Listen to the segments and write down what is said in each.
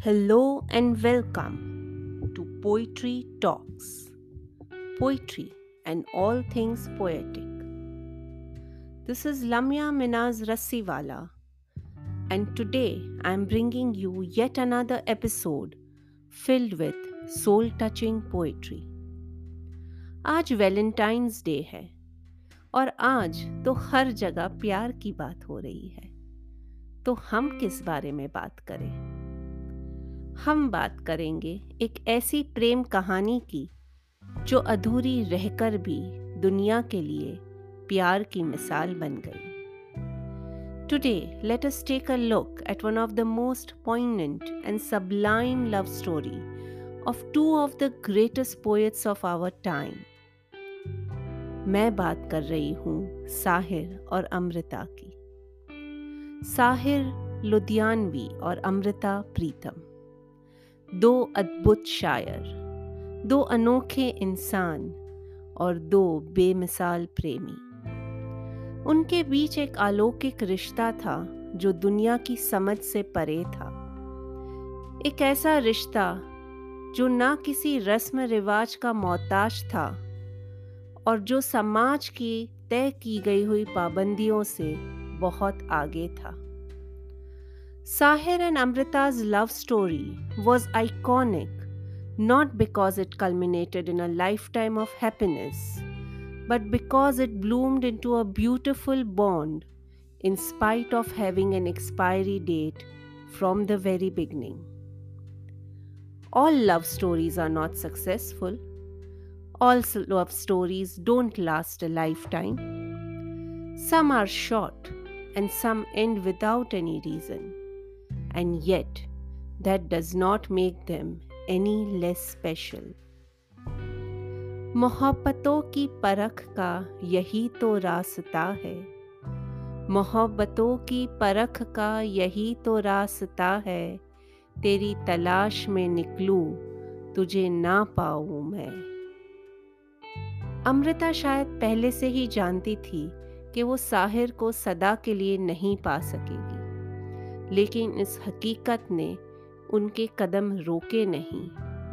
Hello and welcome to Poetry Talks. Poetry and all things poetic. This is Lamia Minaz Rassiwala, and today I am bringing you yet another episode filled with soul touching poetry. आज Valentine's Day है और आज तो हर जगह प्यार की बात हो रही है तो हम किस बारे में बात करें हम बात करेंगे एक ऐसी प्रेम कहानी की, जो अधूरी रहकर भी दुनिया के लिए प्यार की मिसाल बन गई। Today let us take a look at one of the most poignant and sublime love story of two of the greatest poets of our time मैं बात कर रही हूँ साहिर और अमृता की। साहिर लुधियानवी और अमृता प्रीतम। दो अद्भुत शायर, दो अनोखे इंसान और दो बेमिसाल प्रेमी। उनके बीच एक अलौकिक रिश्ता था जो दुनिया की समझ से परे था। एक ऐसा रिश्ता जो ना किसी रस्म रिवाज का मोहताज था और जो समाज की तय की गई हुई पाबंदियों से बहुत आगे था। Sahir and Amrita's love story was iconic not because it culminated in a lifetime of happiness, but because it bloomed into a beautiful bond in spite of having an expiry date from the very beginning. All love stories are not successful. All love stories don't last a lifetime. Some are short and some end without any reason and yet that does not make them any less special. मोहब्बतों की परख का यही तो रास्ता है। मोहब्बतों की परख का यही तो रास्ता है। तेरी तलाश में निकलूं, तुझे ना पाऊँ मैं। अमृता शायद पहले से ही जानती थी कि वो साहिर को सदा के लिए नहीं पा सकेगी। लेकिन इस हकीकत ने उनके कदम रोके नहीं,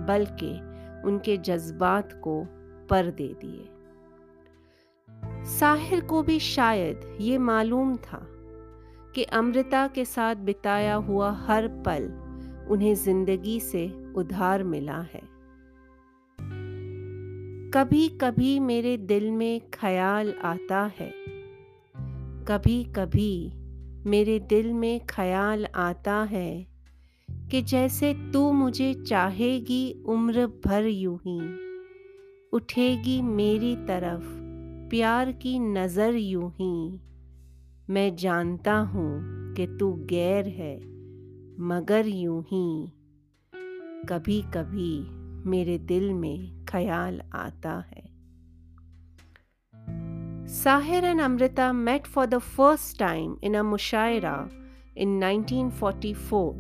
बल्कि उनके जज्बात को पर दे दिए। साहिर को भी शायद ये मालूम था कि अमृता के साथ बिताया हुआ हर पल उन्हें ज़िंदगी से उधार मिला है। कभी कभी मेरे दिल में ख्याल आता है कभी कभी मेरे दिल में ख्याल आता है कि जैसे तू मुझे चाहेगी उम्र भर यूँ ही, उठेगी मेरी तरफ़ प्यार की नज़र यूँ ही। मैं जानता हूँ कि तू गैर है, मगर यूँ ही। कभी कभी मेरे दिल में ख्याल आता है। Sahir and Amrita met for the first time in a mushaira in 1944,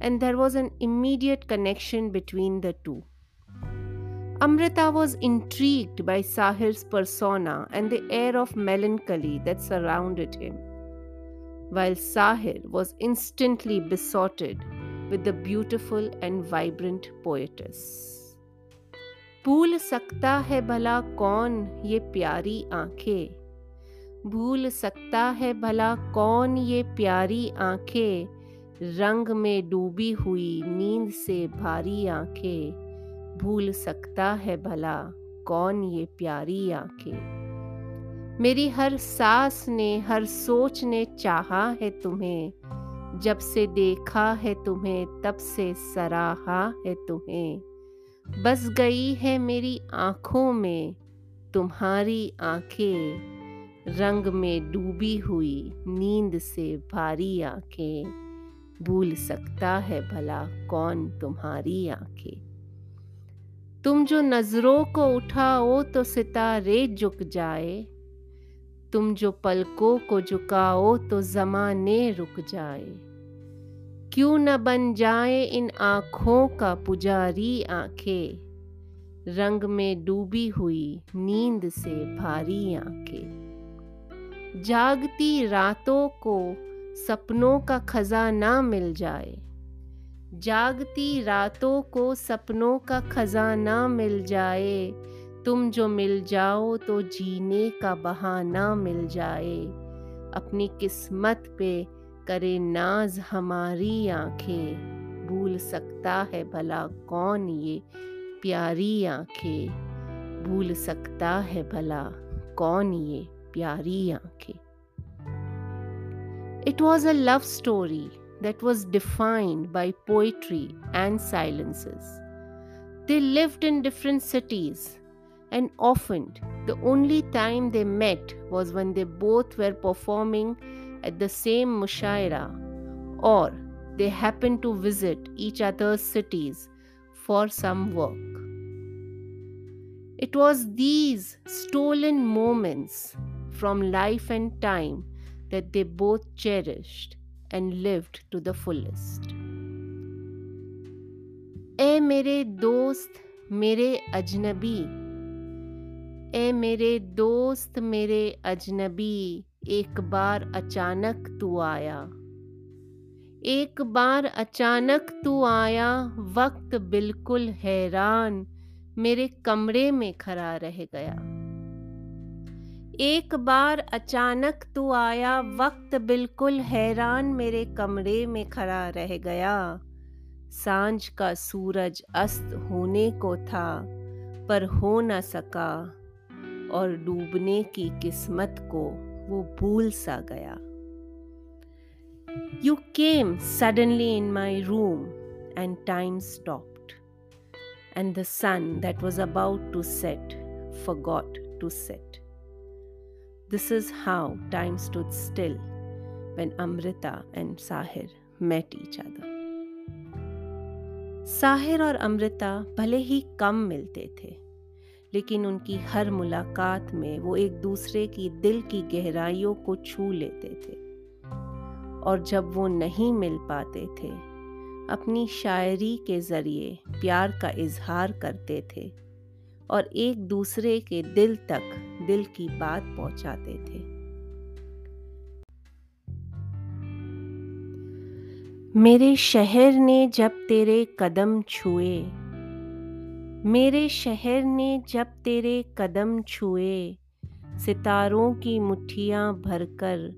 and there was an immediate connection between the two. Amrita was intrigued by Sahir's persona and the air of melancholy that surrounded him, while Sahir was instantly besotted with the beautiful and vibrant poetess. भूल सकता है भला कौन ये प्यारी आँखें? भूल सकता है भला कौन ये प्यारी आँखें? रंग में डूबी हुई नींद से भारी आँखें। भूल सकता है भला कौन ये प्यारी आँखें? मेरी हर सांस ने, हर सोच ने चाहा है तुम्हें। जब से देखा है तुम्हें, तब से सराहा है तुम्हें। बस गई है मेरी आँखों में, तुम्हारी आँखें रंग में डूबी हुई नींद से भारी आँखें। भूल सकता है भला कौन तुम्हारी आँखें। तुम जो नज़रों को उठाओ तो सितारे झुक जाए। तुम जो पलकों को झुकाओ तो जमाने रुक जाए। क्यों न बन जाए इन आँखों का पुजारी आँखें? रंग में डूबी हुई नींद से भारी आँखें। जागती रातों को सपनों का खजाना मिल जाए। जागती रातों को सपनों का खजाना मिल जाए। तुम जो मिल जाओ तो जीने का बहाना मिल जाए। अपनी किस्मत पे करे नाज हमारी आँखें। भूल सकता है भला कौन ये प्यारी आँखें। भूल सकता है भला कौन ये प्यारी आँखें। It was a love story that was defined by poetry and silences they lived in different cities and often the only time they met was when they both were performing at the same mushaira or they happened to visit each other's cities for some work. It was these stolen moments from life and time that they both cherished and lived to the fullest. ए मेरे दोस्त मेरे अजनबी ए मेरे दोस्त मेरे अजनबी एक बार अचानक तू आया। एक बार अचानक तू आया, वक्त बिल्कुल हैरान मेरे कमरे में खड़ा रह गया। एक बार अचानक तू आया, वक्त बिल्कुल हैरान मेरे कमरे में खड़ा रह गया। साँझ का सूरज अस्त होने को था, पर हो न सका, और डूबने की किस्मत को वो भूल सा गया। You came suddenly in my room and time stopped and the sun that was about to set forgot to set this is how time stood still when Amrita and Sahir met each other Sahir और अमृता भले ही कम मिलते थे लेकिन उनकी हर मुलाकात में वो एक दूसरे की दिल की गहराइयों को छू लेते थे। और जब वो नहीं मिल पाते थे, अपनी शायरी के ज़रिए प्यार का इजहार करते थे और एक दूसरे के दिल तक दिल की बात पहुंचाते थे। मेरे शहर ने जब तेरे कदम छुए मेरे शहर ने जब तेरे कदम छुए, सितारों की मुट्ठियाँ भरकर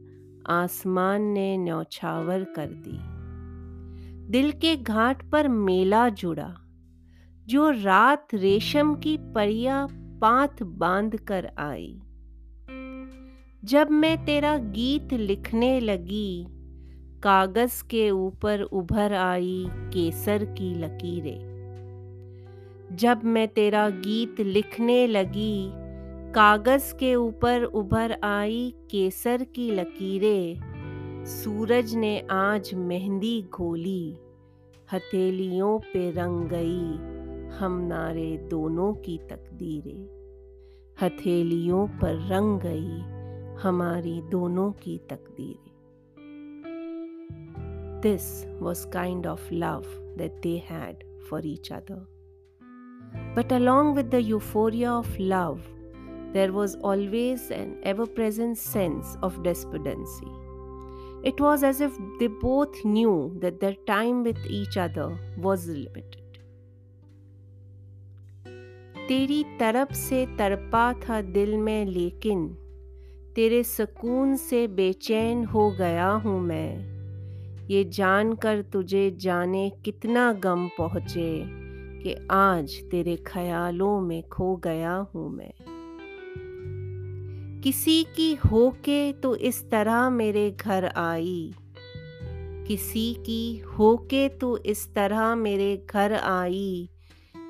आसमान ने न्यौछावर कर दी। दिल के घाट पर मेला जुड़ा, जो रात रेशम की परिया पाथ बाँध कर आई। जब मैं तेरा गीत लिखने लगी, कागज़ के ऊपर उभर आई केसर की लकीरें। जब मैं तेरा गीत लिखने लगी, कागज़ के ऊपर उभर आई केसर की लकीरें, सूरज ने आज मेहंदी घोली, हथेलियों पे रंग गई हम नारे दोनों की तकदीरें। हथेलियों पर रंग गई हमारी दोनों की तकदीरें। This was kind of love that they had for each other But along with the euphoria of love, there was always an ever present sense of despondency. It was as if they both knew that their time with each other was limited. तेरी तरफ़ से तरपा था दिल में लेकिन तेरे सुकून से बेचैन हो गया हूँ मैं ये जानकर तुझे जाने कितना गम पहुँचे कि आज तेरे ख्यालों में खो गया हूँ मैं। किसी की होके तो इस तरह मेरे घर आई। किसी की होके तो इस तरह मेरे घर आई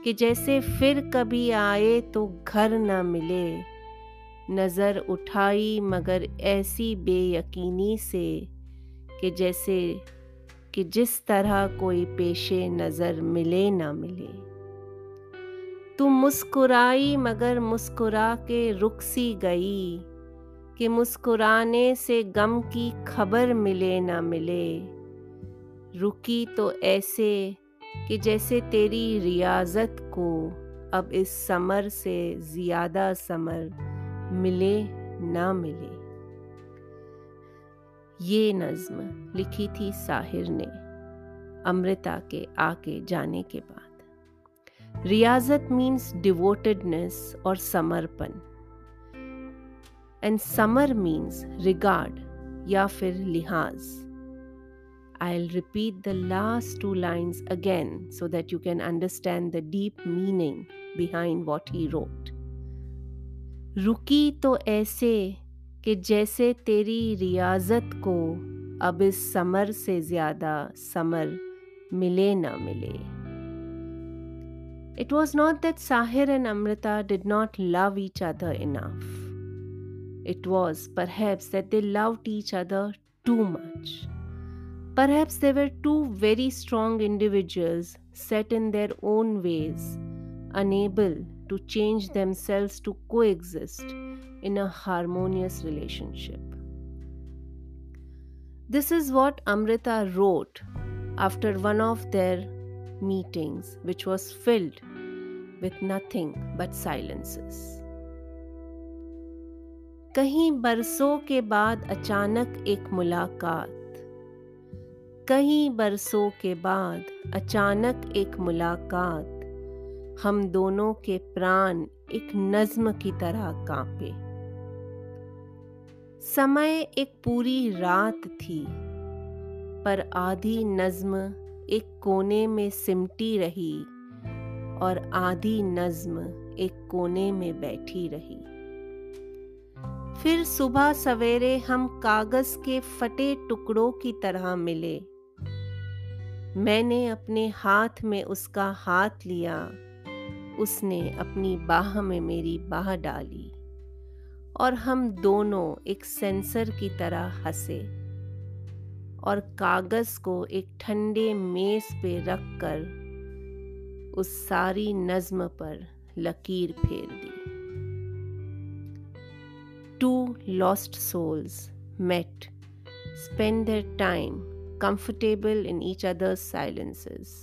कि जैसे फिर कभी आए तो घर न मिले। नज़र उठाई मगर ऐसी बेयकीनी से कि जैसे कि जिस तरह कोई पेशे नज़र मिले ना मिले। तू मुस्कुराई मगर मुस्कुरा के रुक सी गई, कि मुस्कुराने से गम की खबर मिले ना मिले। रुकी तो ऐसे कि जैसे तेरी रियाजत को अब इस समर से ज़्यादा समर मिले ना मिले। ये नज़्म लिखी थी साहिर ने, अमृता के आके जाने के बाद। रियाजत मीन्स डिवोटेडनेस और समर्पण एंड समर मीन्स रिगार्ड या फिर लिहाज I'll repeat the last two lines again so that you can understand the deep meaning behind what he wrote. रुकी तो ऐसे कि जैसे तेरी रियाजत को अब इस समर से ज्यादा समर मिले ना मिले It was not that Sahir and Amrita did not love each other enough. It was perhaps that they loved each other too much. Perhaps they were two very strong individuals set in their own ways, unable to change themselves to coexist in a harmonious relationship. This is what Amrita wrote after one of their meetings, which was filled with nothing but silences. कहीं बरसों के बाद अचानक एक मुलाकात। कहीं बरसों के बाद अचानक एक मुलाकात। हम दोनों के प्राण एक नज्म की तरह कांपे। समय एक पूरी रात थी पर आधी नज्म एक कोने में सिमटी रही और आधी नज्म एक कोने में बैठी रही। फिर सुबह सवेरे हम कागज़ के फटे टुकड़ों की तरह मिले। मैंने अपने हाथ में उसका हाथ लिया। उसने अपनी बाह में मेरी बाह डाली और हम दोनों एक सेंसर की तरह हंसे। और कागज़ को एक ठंडे मेज पे रख कर उस सारी नज्म पर लकीर फेर दी। Two lost souls met spend their time comfortable in each other silences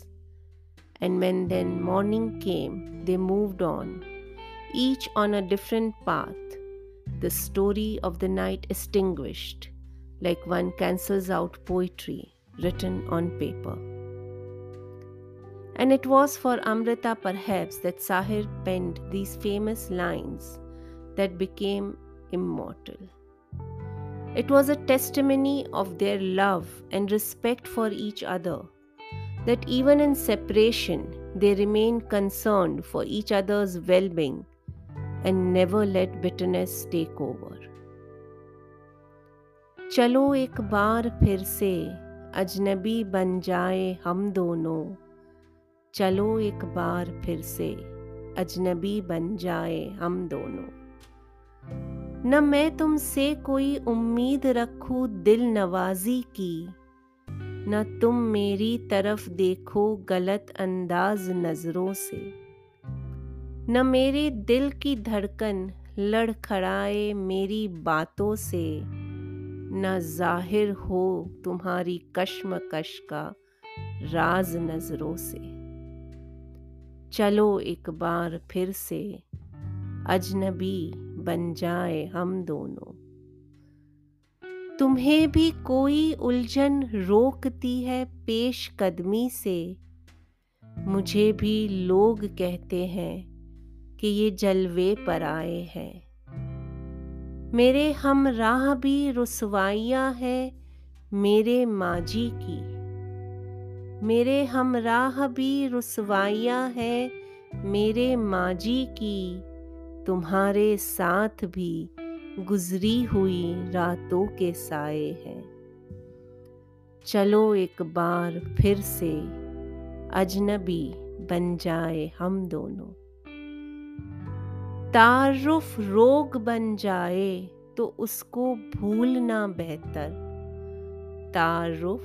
and man then morning came they moved on each on a different path the story of the night extinguished like one cancels out poetry written on paper. And it was for Amrita perhaps that Sahir penned these famous lines that became immortal. It was a testimony of their love and respect for each other that even in separation they remained concerned for each other's well being and never let bitterness take over. चलो एक बार फिर से, अजनबी बन जाए हम दोनों। चलो एक बार फिर से, अजनबी बन जाए हम दोनों। न मैं तुमसे कोई उम्मीद रखूँ दिल नवाजी की, न तुम मेरी तरफ़ देखो गलत अंदाज नज़रों से। न मेरे दिल की धड़कन लड़खड़ाए मेरी बातों से न ज़ाहिर हो तुम्हारी कश्मकश का राज नज़रों से। चलो एक बार फिर से, अजनबी बन जाए हम दोनों। तुम्हें भी कोई उलझन रोकती है पेश कदमी से? मुझे भी लोग कहते हैं कि ये जलवे पर आए हैं। मेरे हम राह भी रसवाइयाँ है मेरे माजी की। मेरे हम राह भी रसवाइयाँ है मेरे माजी की। तुम्हारे साथ भी गुजरी हुई रातों के साए हैं। चलो एक बार फिर से अजनबी बन जाए हम दोनों। तारुफ रोग बन जाए तो उसको भूलना बेहतर। तारुफ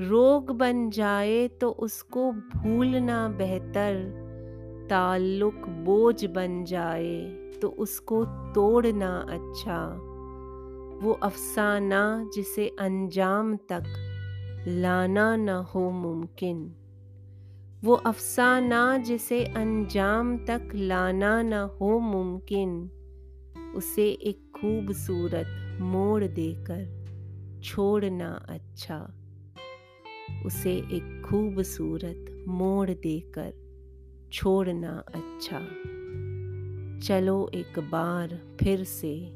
रोग बन जाए तो उसको भूलना बेहतर। ताल्लुक बोझ बन जाए तो उसको तोड़ना अच्छा। वो अफसाना जिसे अंजाम तक लाना न हो मुमकिन। वो अफसाना जिसे अंजाम तक लाना न हो मुमकिन, उसे एक खूबसूरत मोड़ देकर छोड़ना अच्छा उसे एक खूबसूरत मोड़ देकर छोड़ना अच्छा। चलो एक बार फिर से,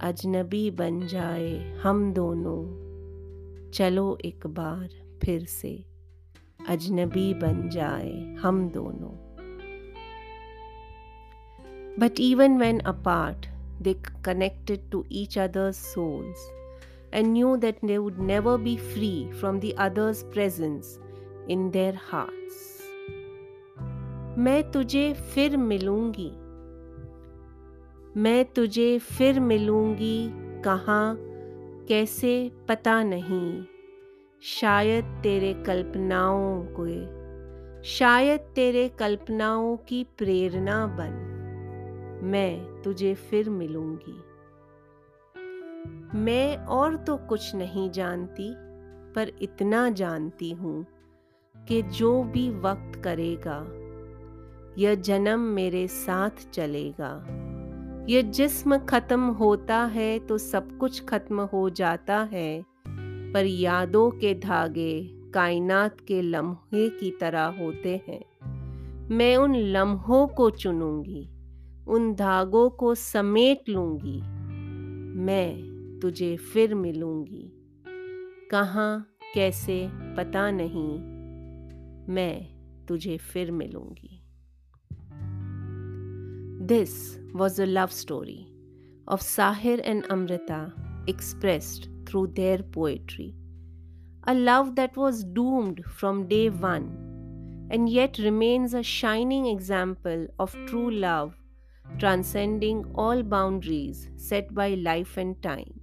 अजनबी बन जाए हम दोनों। चलो एक बार फिर से। अजनबी बन जाए हम दोनों। But even when apart they connected to each other's souls and knew that they would never be free from the other's presence in their hearts मैं तुझे फिर मिलूँगी। मैं तुझे फिर मिलूँगी कहाँ, कैसे पता नहीं। शायद तेरे कल्पनाओं को शायद तेरे कल्पनाओं की प्रेरणा बन, मैं तुझे फिर मिलूँगी। मैं और तो कुछ नहीं जानती, पर इतना जानती हूँ कि जो भी वक्त करेगा, यह जन्म मेरे साथ चलेगा। यह जिस्म खत्म होता है तो सब कुछ खत्म हो जाता है पर यादों के धागे कायनात के लम्हे की तरह होते हैं। मैं उन लम्हों को चुनूँगी, उन धागों को समेट लूँगी। मैं तुझे फिर मिलूँगी। कहाँ, कैसे, पता नहीं। मैं तुझे फिर मिलूँगी। This was a love story of Sahir and Amrita expressed through their poetry. A love that was doomed from day one and yet remains a shining example of true love transcending all boundaries set by life and time.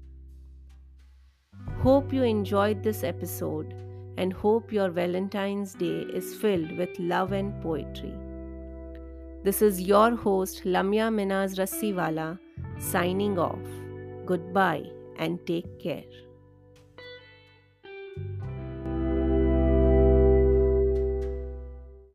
Hope you enjoyed this episode and hope your Valentine's Day is filled with love and poetry. This is your host Lamya Minaz Rassiwala signing off. Goodbye and take care.